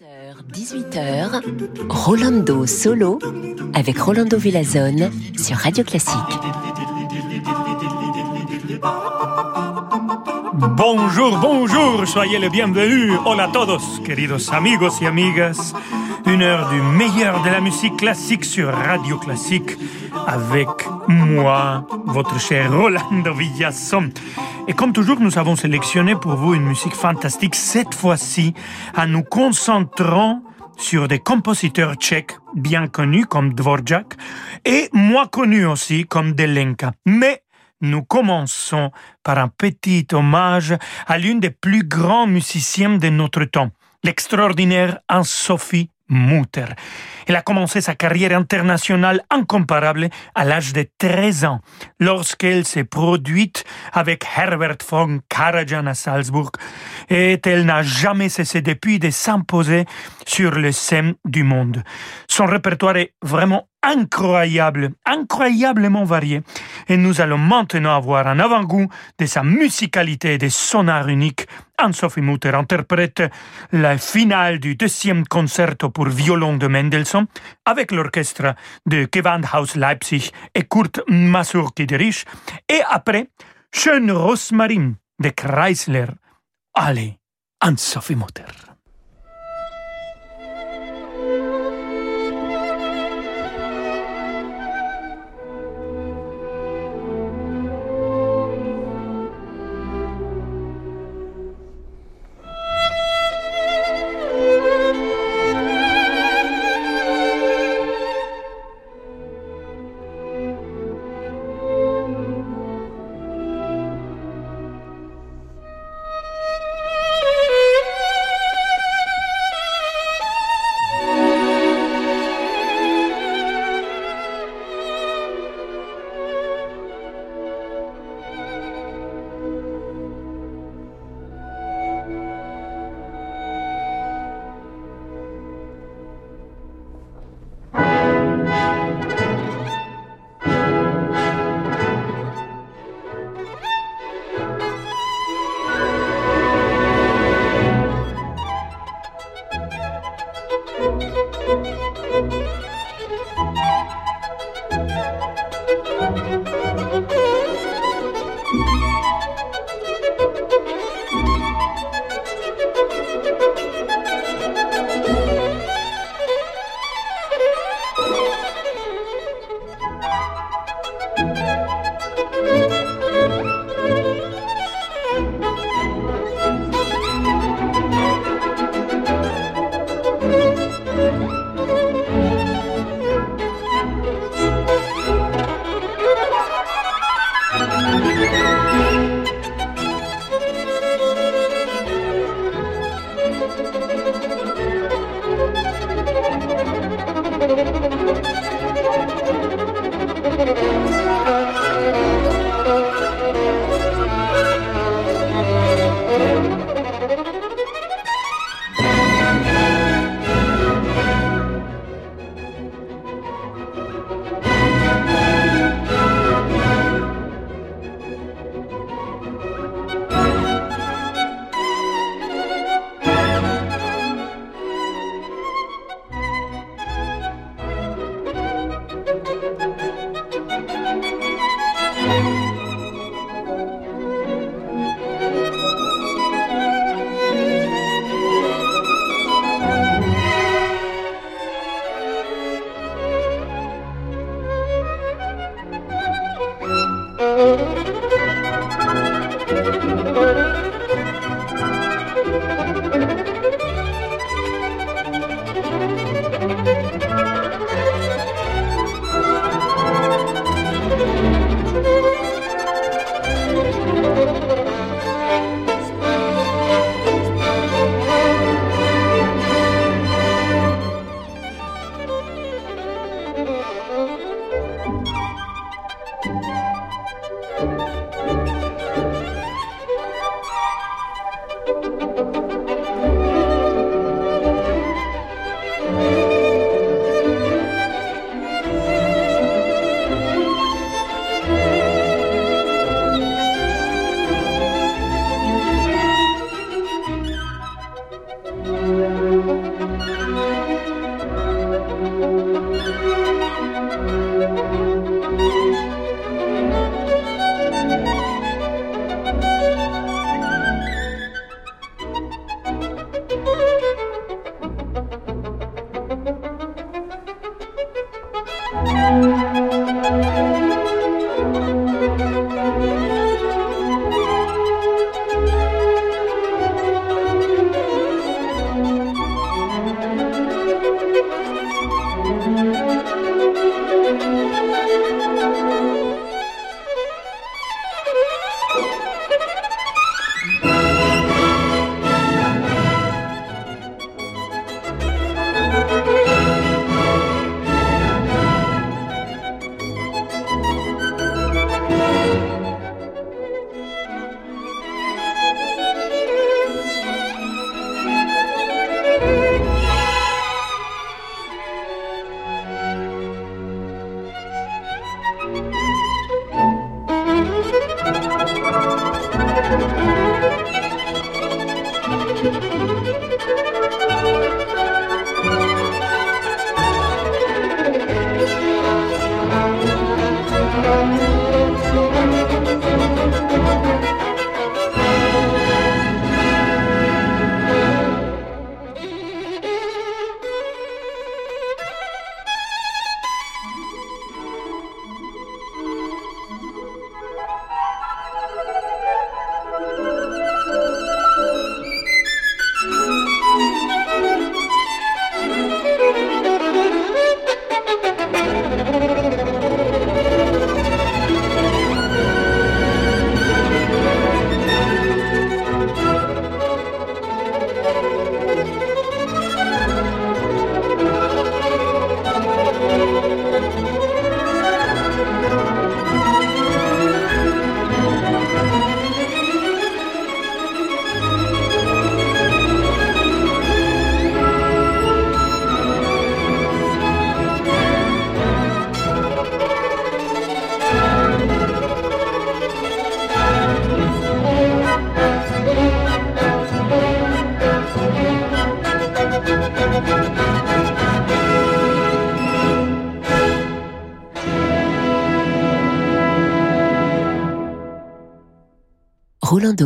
18h, Rolando Solo avec Rolando Villazone sur Radio Classique. Bonjour, bonjour, soyez les bienvenus. Hola a todos, queridos amigos y amigas. Une heure du meilleur de la musique classique sur Radio Classique avec moi, votre cher Rolando Villasson. Et comme toujours, nous avons sélectionné pour vous une musique fantastique, cette fois-ci, en nous concentrant sur des compositeurs tchèques bien connus comme Dvorak et moins connus aussi comme Delenka. Mais nous commençons par un petit hommage à l'une des plus grands musiciens de notre temps, l'extraordinaire Anne-Sophie Mutter. Elle a commencé sa carrière internationale incomparable à l'âge de 13 ans, lorsqu'elle s'est produite avec Herbert von Karajan à Salzbourg, et elle n'a jamais cessé depuis de s'imposer sur le scène du monde. Son répertoire est vraiment incroyable, incroyablement varié, et nous allons maintenant avoir un avant-goût de sa musicalité et de son art unique. Anne-Sophie Mutter interprète la finale du deuxième concerto pour violon de Mendelssohn avec l'orchestre de Gewandhaus Leipzig et Kurt Masur-Kiderich, et après, Schön Rosmarin de Kreisler. Allez, Anne-Sophie Mutter.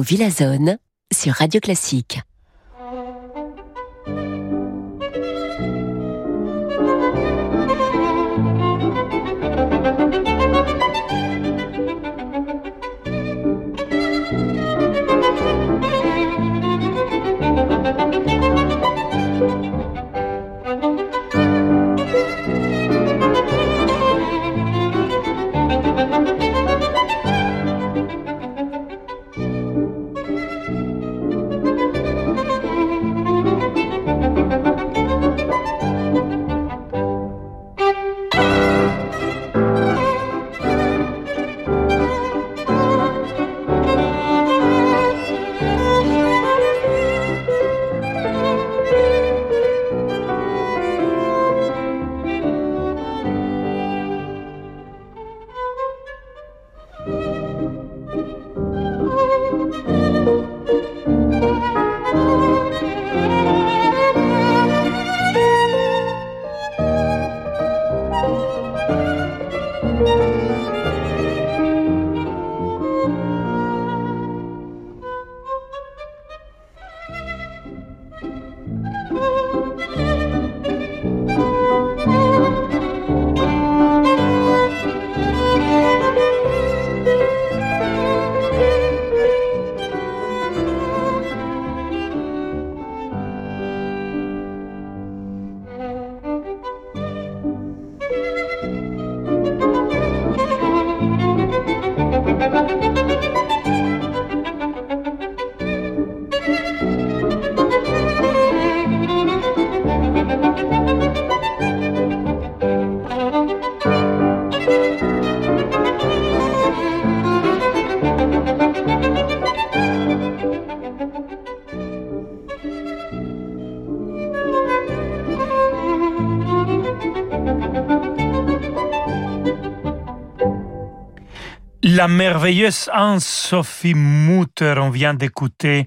Villazone sur Radio Classique. Merveilleuse Anne-Sophie Mutter, on vient d'écouter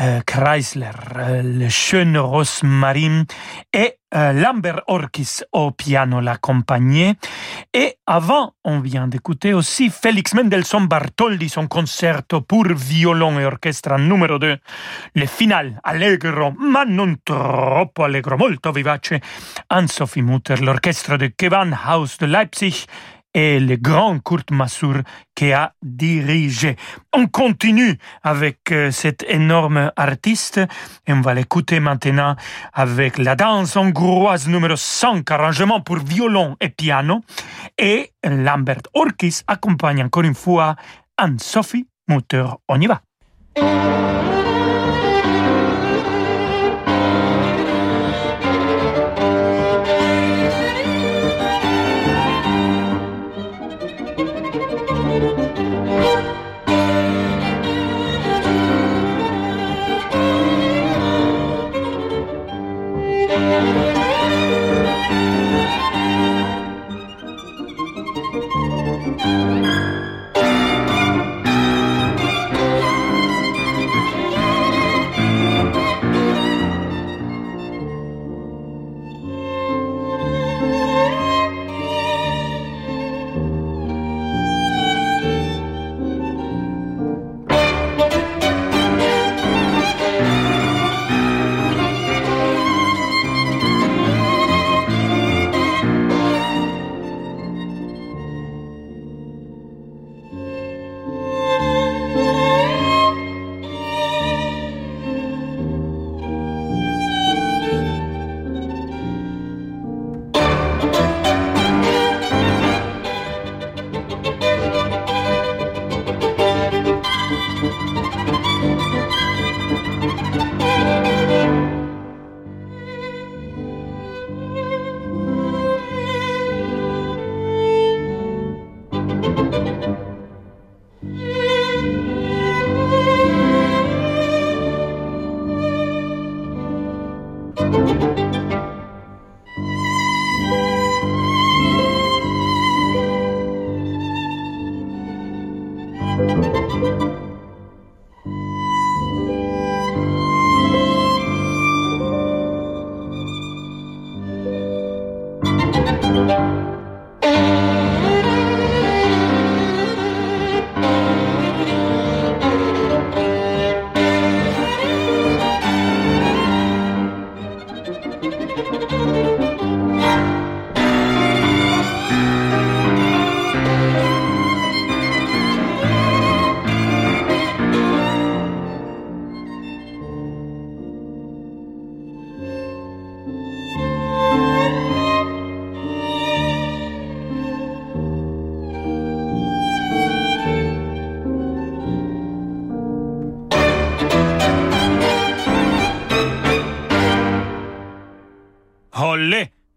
euh, Chrysler, euh, le jeune Rosmarine et euh, Lambert Orkis au piano l'accompagnait. Et avant, on vient d'écouter aussi Félix Mendelssohn Bartholdi, son concerto pour violon et orchestre numéro 2, le final allegro, ma non troppo allegro, molto vivace. Anne-Sophie Mutter, l'orchestre de Gewandhaus de Leipzig et le grand Kurt Masur qui a dirigé. On continue avec euh, cet énorme artiste et on va l'écouter maintenant avec la danse hongroise numéro 5, arrangement pour violon et piano. Et Lambert Orkis accompagne encore une fois Anne-Sophie Mutter. On y va.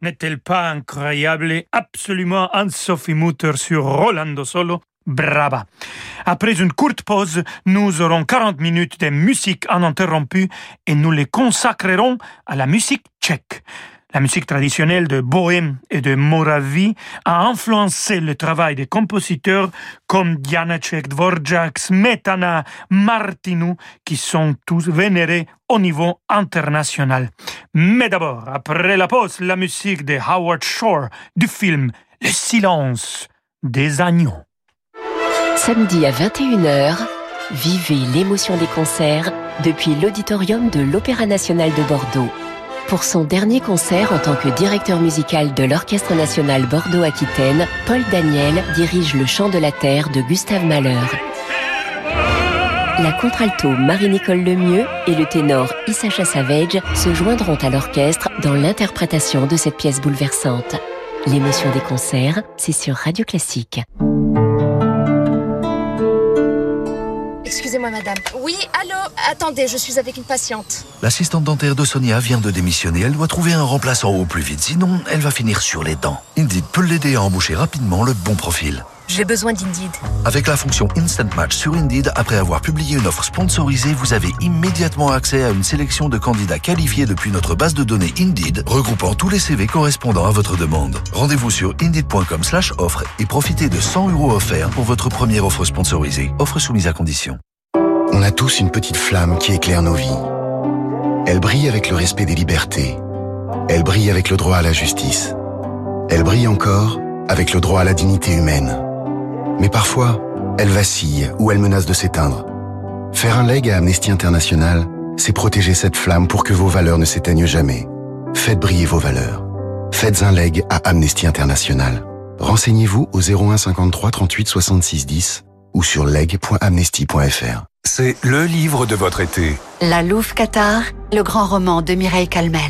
N'est-elle pas incroyable absolument un Sophie Mutter sur Rolando Solo? Brava. Après une courte pause, nous aurons 40 minutes de musique uninterrompue et nous les consacrerons à la musique tchèque. La musique traditionnelle de Bohème et de Moravie a influencé le travail des compositeurs comme Janacek, Dvorak, Smetana, Martinou, qui sont tous vénérés au niveau international. Mais d'abord, après la pause, la musique de Howard Shore du film Le silence des agneaux. Samedi à 21h, vivez l'émotion des concerts depuis l'auditorium de l'Opéra national de Bordeaux. Pour son dernier concert en tant que directeur musical de l'Orchestre national Bordeaux-Aquitaine, Paul Daniel dirige le chant de la terre de Gustave Mahler. La contralto Marie-Nicole Lemieux et le ténor Issacha Savage se joindront à l'orchestre dans l'interprétation de cette pièce bouleversante. L'émotion des concerts, c'est sur Radio Classique. Excusez-moi, madame. Oui, allô? Attendez, je suis avec une patiente. L'assistante dentaire de Sonia vient de démissionner. Elle doit trouver un remplaçant au plus vite. Sinon, elle va finir sur les dents. Indeed peut l'aider à embaucher rapidement le bon profil. J'ai besoin d'Indeed. Avec la fonction Instant Match sur Indeed, après avoir publié une offre sponsorisée, vous avez immédiatement accès à une sélection de candidats qualifiés depuis notre base de données Indeed, regroupant tous les CV correspondant à votre demande. Rendez-vous sur indeed.com slash offre et profitez de 100 euros offerts pour votre première offre sponsorisée. Offre soumise à condition. On a tous une petite flamme qui éclaire nos vies. Elle brille avec le respect des libertés. Elle brille avec le droit à la justice. Elle brille encore avec le droit à la dignité humaine. Mais parfois, elle vacille ou elle menace de s'éteindre. Faire un leg à Amnesty International, c'est protéger cette flamme pour que vos valeurs ne s'éteignent jamais. Faites briller vos valeurs. Faites un leg à Amnesty International. Renseignez-vous au 01 53 38 66 10 ou sur leg.amnesty.fr. C'est le livre de votre été. La Louve Qatar, le grand roman de Mireille Calmel.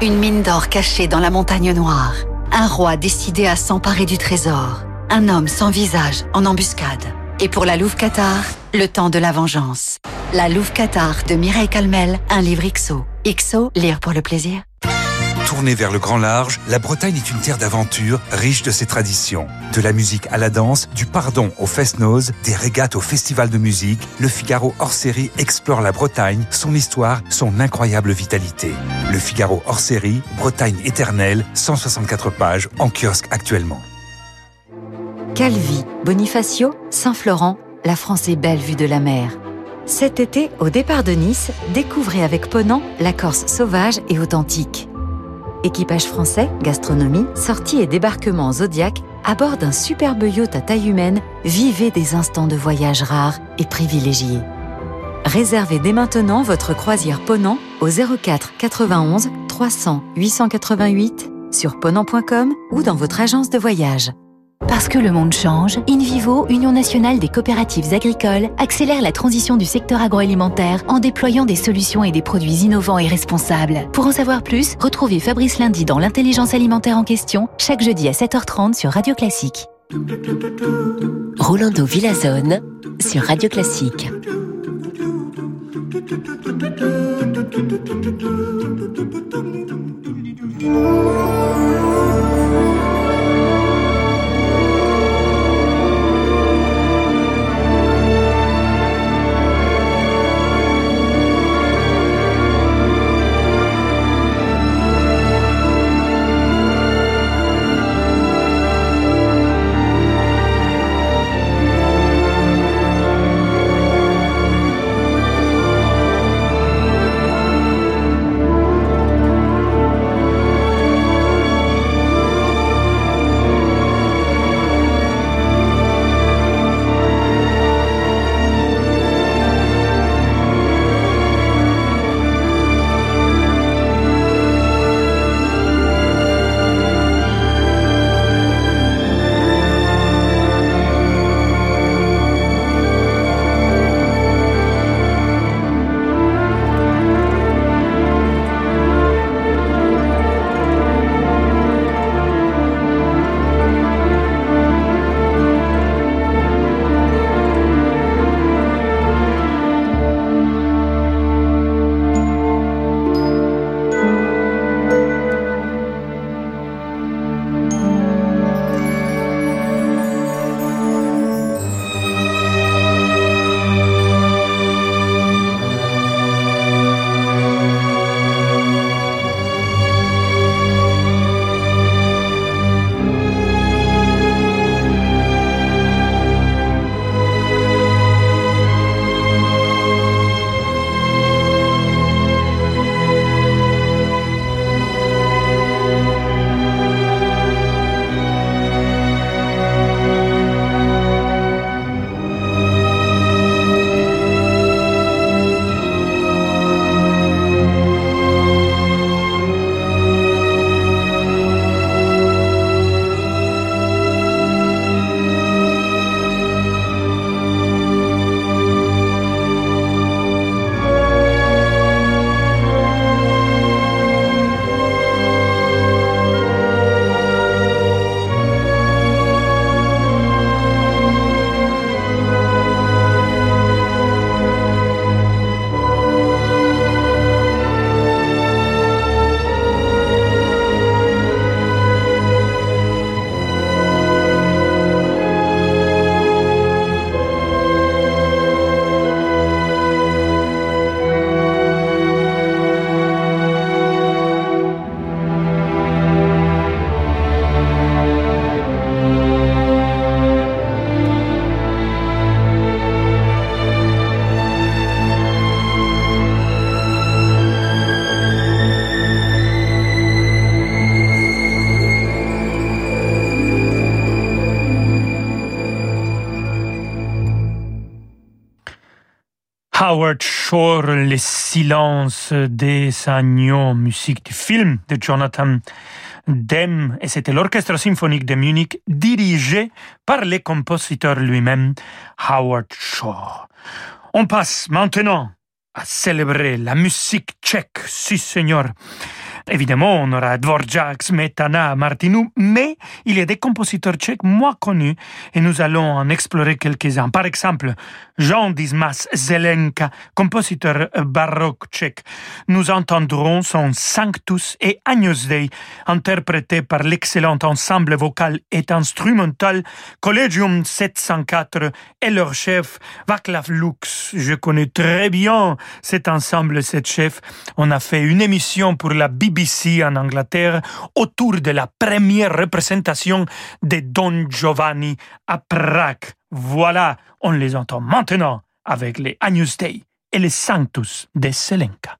Une mine d'or cachée dans la montagne noire. Un roi décidé à s'emparer du trésor un homme sans visage en embuscade. Et pour la Louve Qatar, le temps de la vengeance. La Louve Qatar de Mireille Calmel, un livre XO. XO, lire pour le plaisir. Tournée vers le grand large, la Bretagne est une terre d'aventure riche de ses traditions. De la musique à la danse, du pardon au fest-noz, des régates au festival de musique, le Figaro hors série explore la Bretagne, son histoire, son incroyable vitalité. Le Figaro hors série, Bretagne éternelle, 164 pages en kiosque actuellement. Calvi, Bonifacio, Saint-Florent, la France est belle vue de la mer. Cet été, au départ de Nice, découvrez avec Ponant la Corse sauvage et authentique. Équipage français, gastronomie, sortie et débarquement Zodiac, à bord d'un superbe yacht à taille humaine, vivez des instants de voyage rares et privilégiés. Réservez dès maintenant votre croisière Ponant au 04 91 300 888 sur ponant.com ou dans votre agence de voyage. Parce que le monde change, InVivo, Union nationale des coopératives agricoles, accélère la transition du secteur agroalimentaire en déployant des solutions et des produits innovants et responsables. Pour en savoir plus, retrouvez Fabrice Lundi dans l'intelligence alimentaire en question, chaque jeudi à 7h30 sur Radio Classique. Rolando Villazone sur Radio Classique. Howard Shore, Les silences des agneaux, musique du film de Jonathan Demme, et c'était l'orchestre symphonique de Munich dirigé par le compositeur lui-même, Howard Shore. On passe maintenant à célébrer la musique tchèque, si seigneur. Évidemment, on aura Dvorak, Smetana, Martinou, mais il y a des compositeurs tchèques moins connus et nous allons en explorer quelques-uns. Par exemple, Jean Dismas Zelenka, compositeur baroque tchèque. Nous entendrons son Sanctus et Agnus Dei, interprété par l'excellent ensemble vocal et instrumental Collegium 704 et leur chef Václav Lux. Je connais très bien cet ensemble, cet chef. On a fait une émission pour la Bible BBC en Angleterre autour de la première représentation de Don Giovanni à Prague. Voilà, on les entend maintenant avec les Agnus Dei et les Sanctus de Selenka.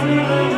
Amen.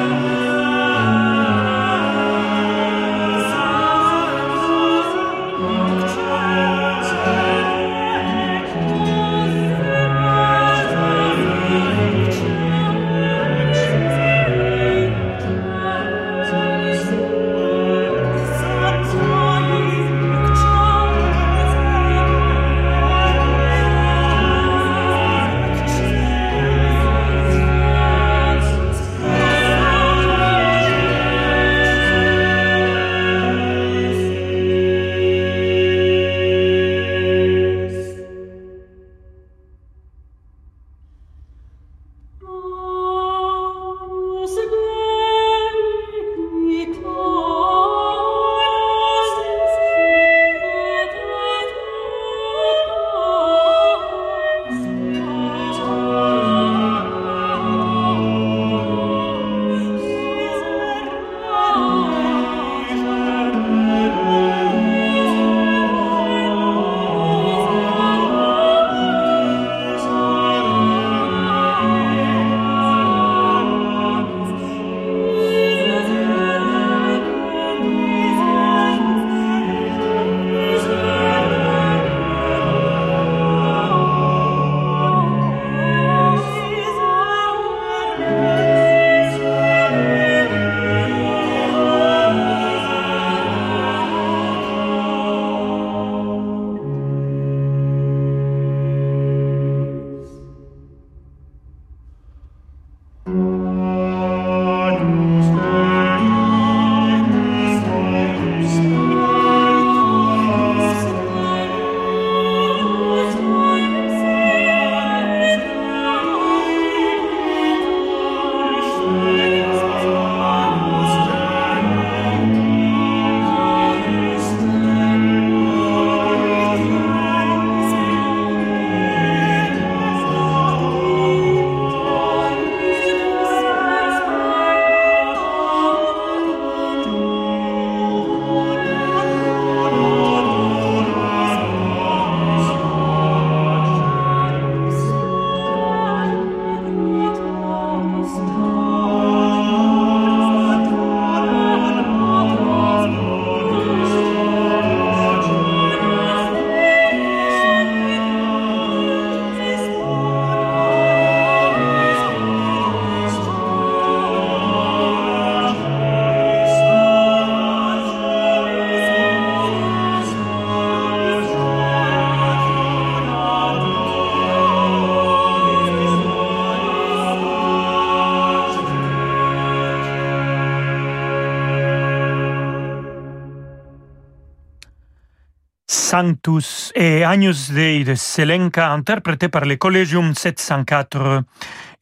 Et Agnus Dei de Selenka, interprété par le Collegium 704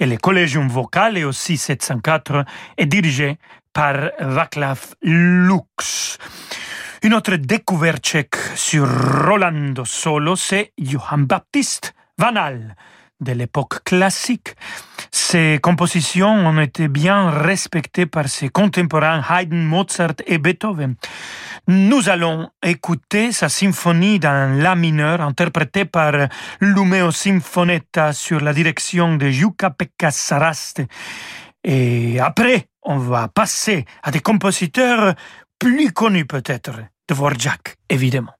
et le Collegium Vocale aussi 704, est dirigé par Vaclav Lux. Une autre découverte sur Rolando Solo, c'est Johann Baptiste Vanal de l'époque classique. Ses compositions ont été bien respectées par ses contemporains Haydn, Mozart et Beethoven. Nous allons écouter sa symphonie dans La mineur interprétée par Lumeo Sinfonetta sur la direction de Jukka-Pekka Saraste. Et après, on va passer à des compositeurs plus connus peut-être, de Dvorak évidemment.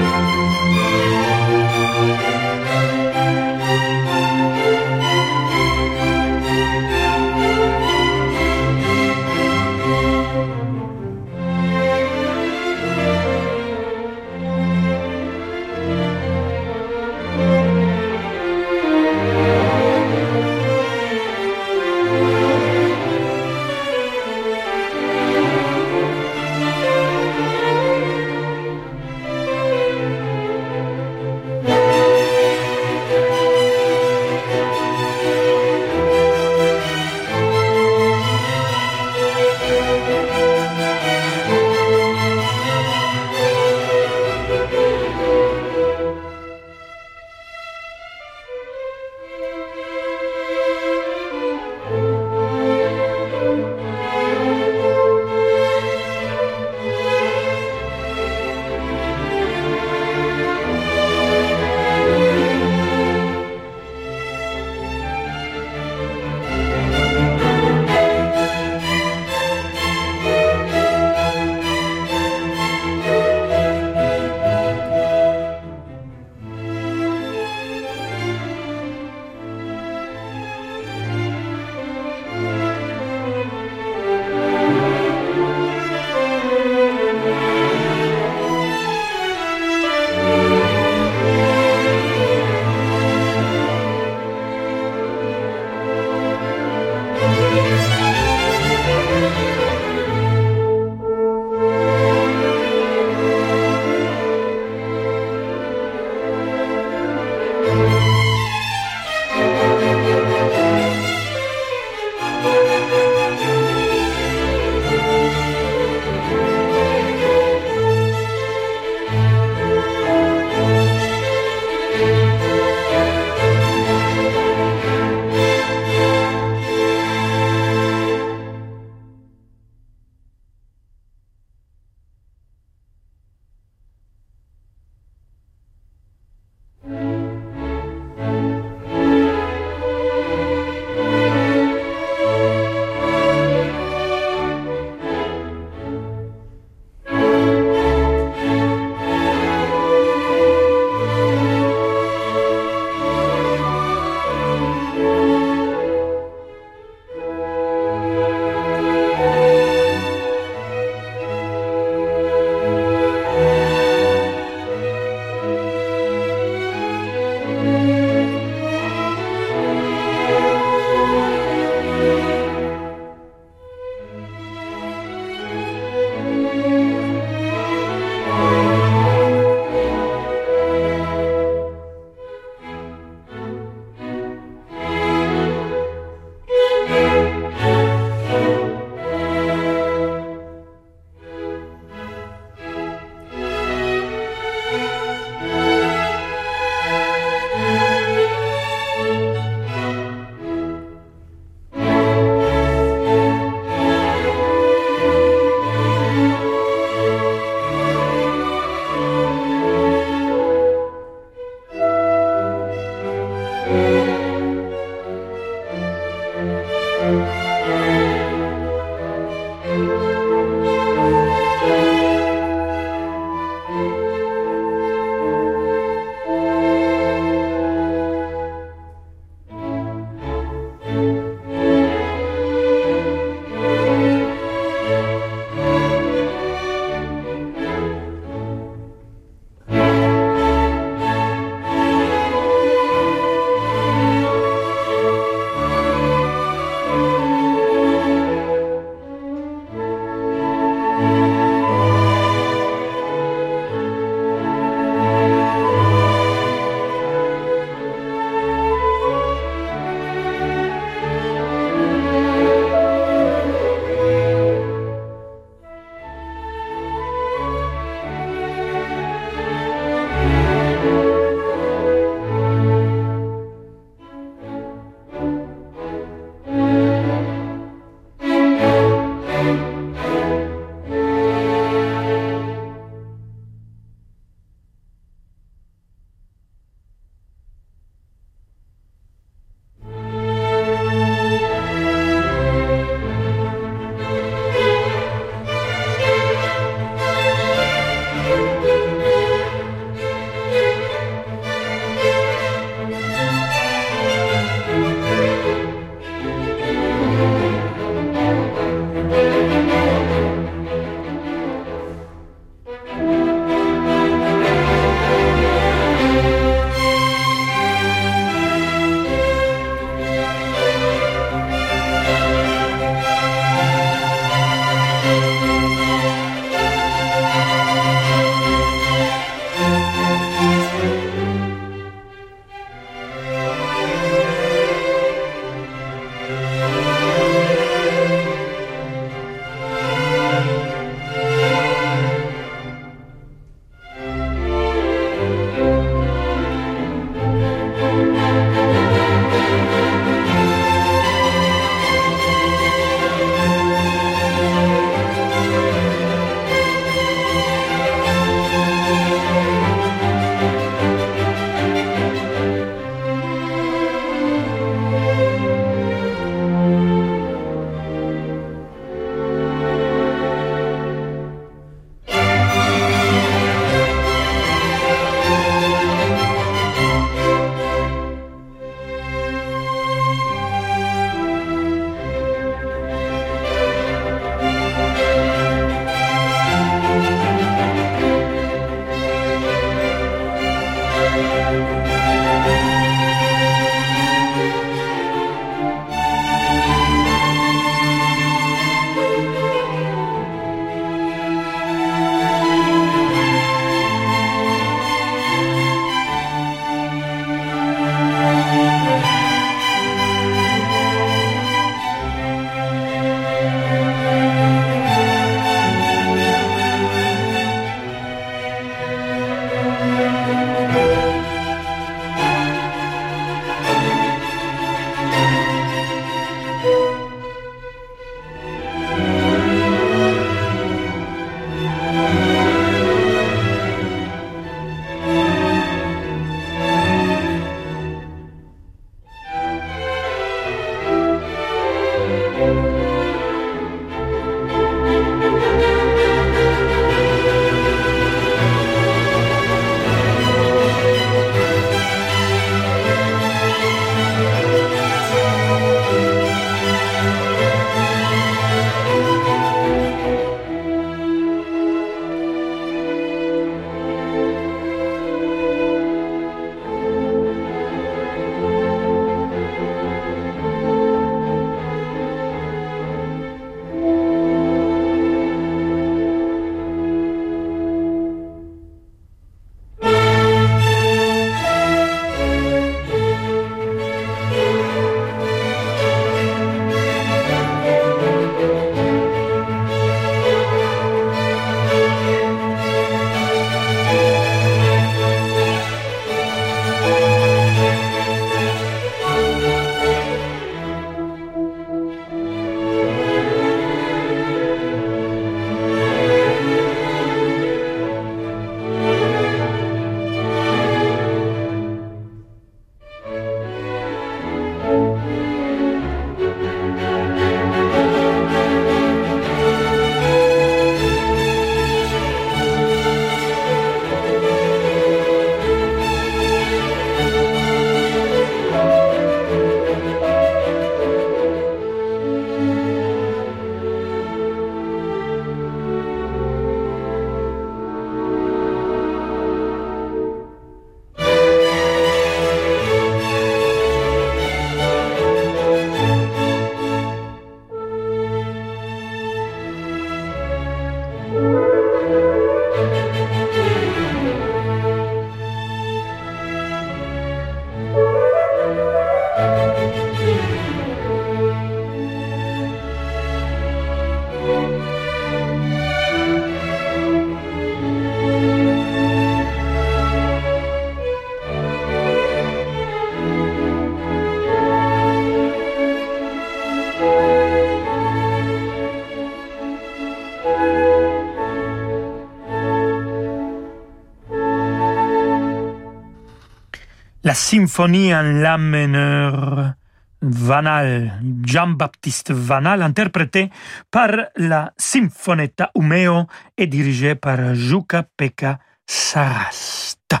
La symphonie en la meneur Vanal, Jean-Baptiste Vanal, interprété par la Sinfonetta Umeo et dirigé par Jukka-Pekka Sarasta.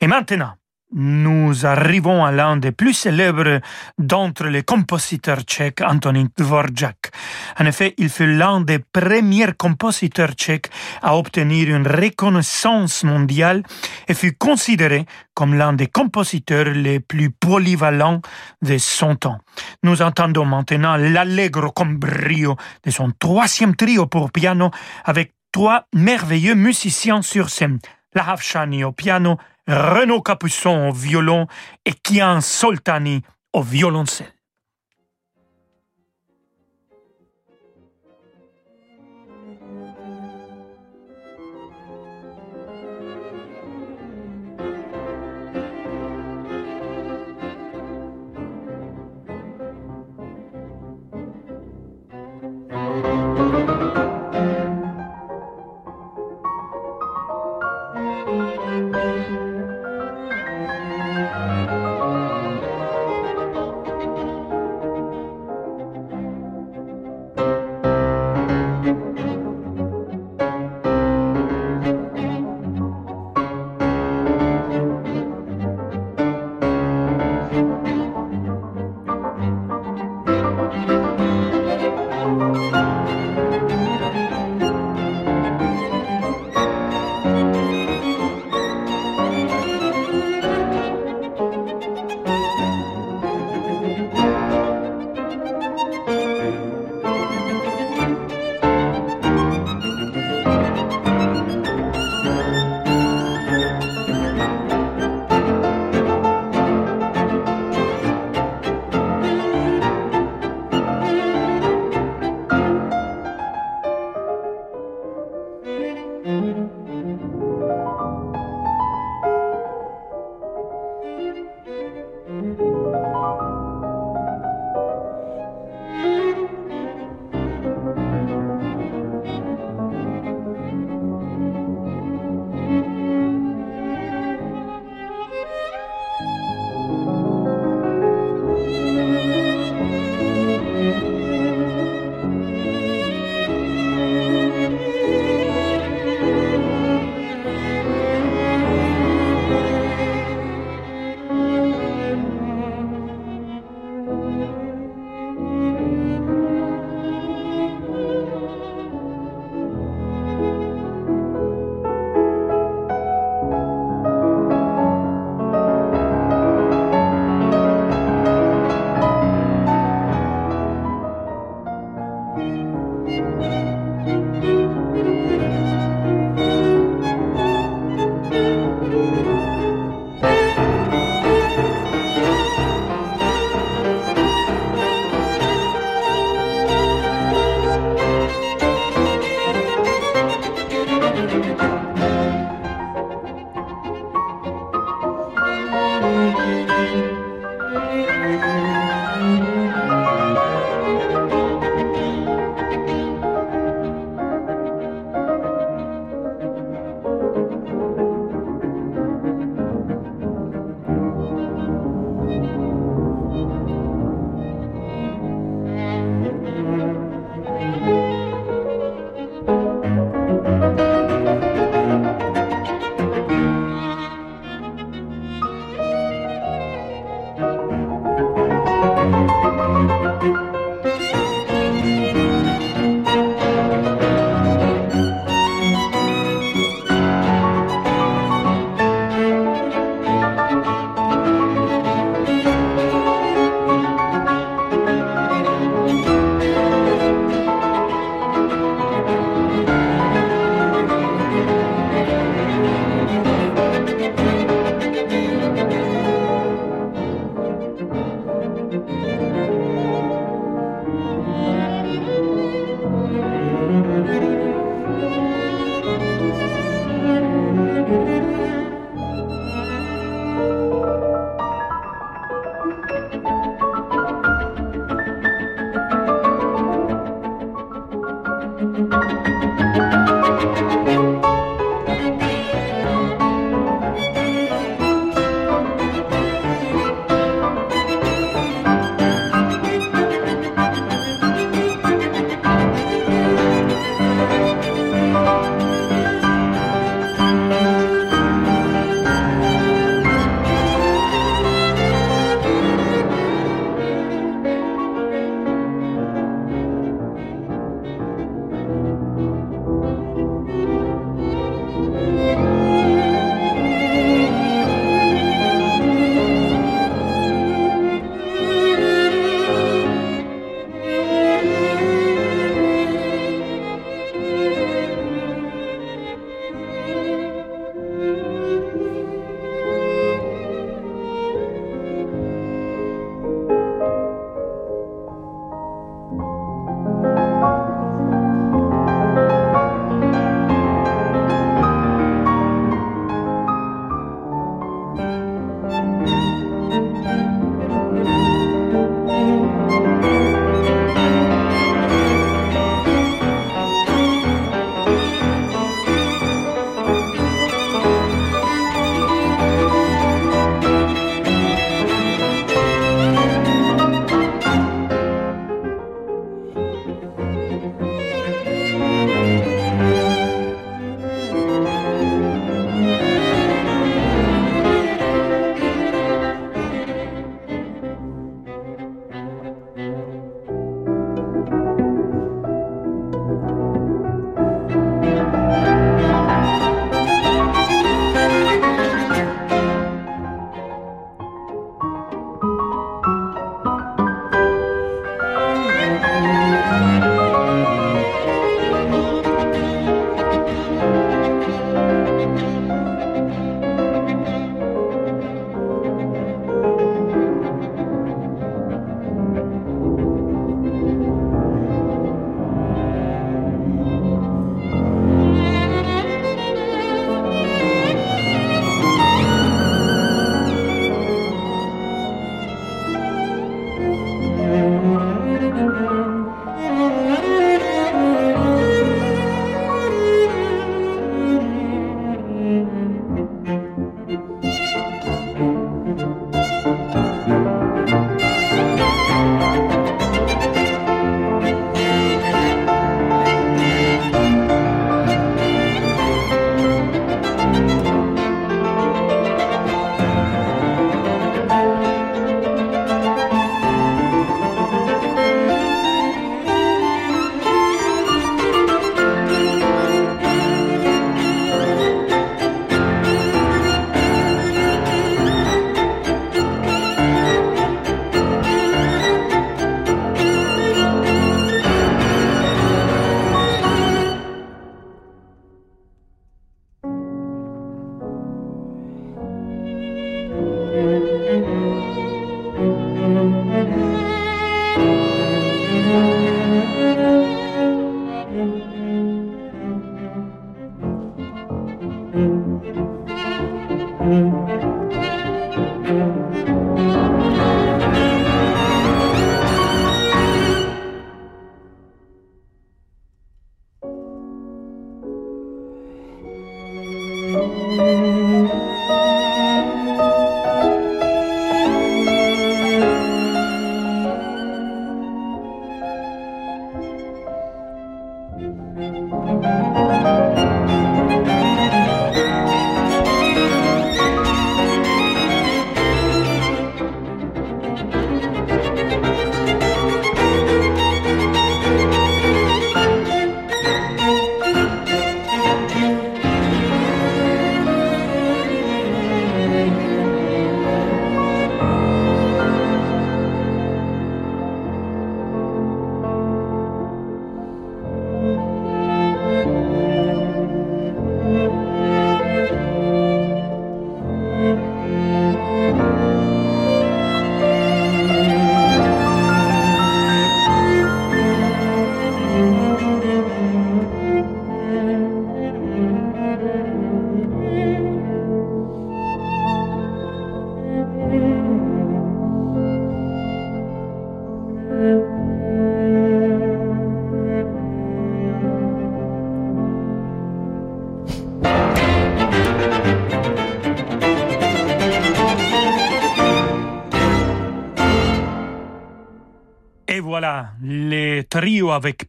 Et maintenant, nous arrivons à l'un des plus célèbres d'entre les compositeurs tchèques, Antonin Dvorak. En effet, il fut l'un des premiers compositeurs tchèques à obtenir une reconnaissance mondiale et fut considéré comme l'un des compositeurs les plus polyvalents de son temps. Nous entendons maintenant l'allegro con brio de son troisième trio pour piano avec trois merveilleux musiciens sur scène. La Havshani au piano, Renaud Capuçon au violon et Kian Soltani au violoncelle.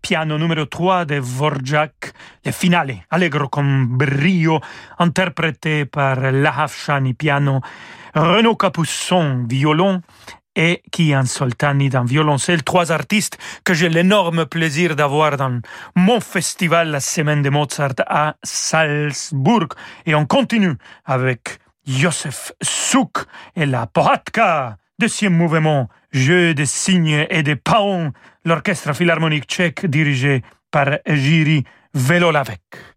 Piano numéro 3 de Vorjak, le finale, allegro con brio, interprété par Lahaf Shani piano, Renaud Capuçon violon et Kian Soltani dans violoncelle, trois artistes que j'ai l'énorme plaisir d'avoir dans mon festival La Semaine de Mozart à Salzbourg. Et on continue avec Josef Suk et la Pohatka, deuxième mouvement, jeu de signes et de paons l'orchestre philharmonique tchèque dirigé par Jiří Velolavek.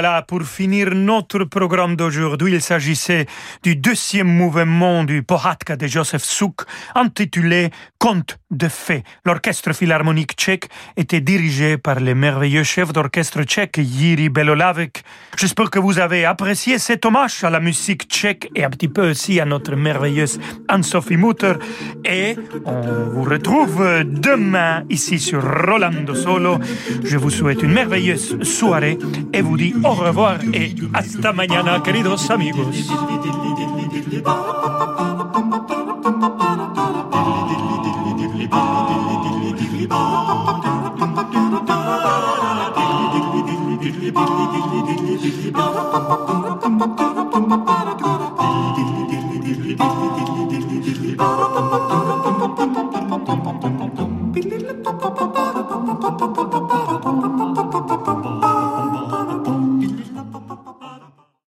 Voilà, pour finir notre programme d'aujourd'hui, il s'agissait du deuxième mouvement du Pohatka de Joseph Suk, intitulé Conte de fées. L'orchestre philharmonique tchèque était dirigé par le merveilleux chef d'orchestre tchèque Jiří Belolavek. J'espère que vous avez apprécié cet hommage à la musique tchèque et un petit peu aussi à notre merveilleuse Anne-Sophie Mutter. Et on vous retrouve demain ici sur Rolando Solo. Je vous souhaite une merveilleuse soirée et vous dis au Au hasta mañana, queridos amigos.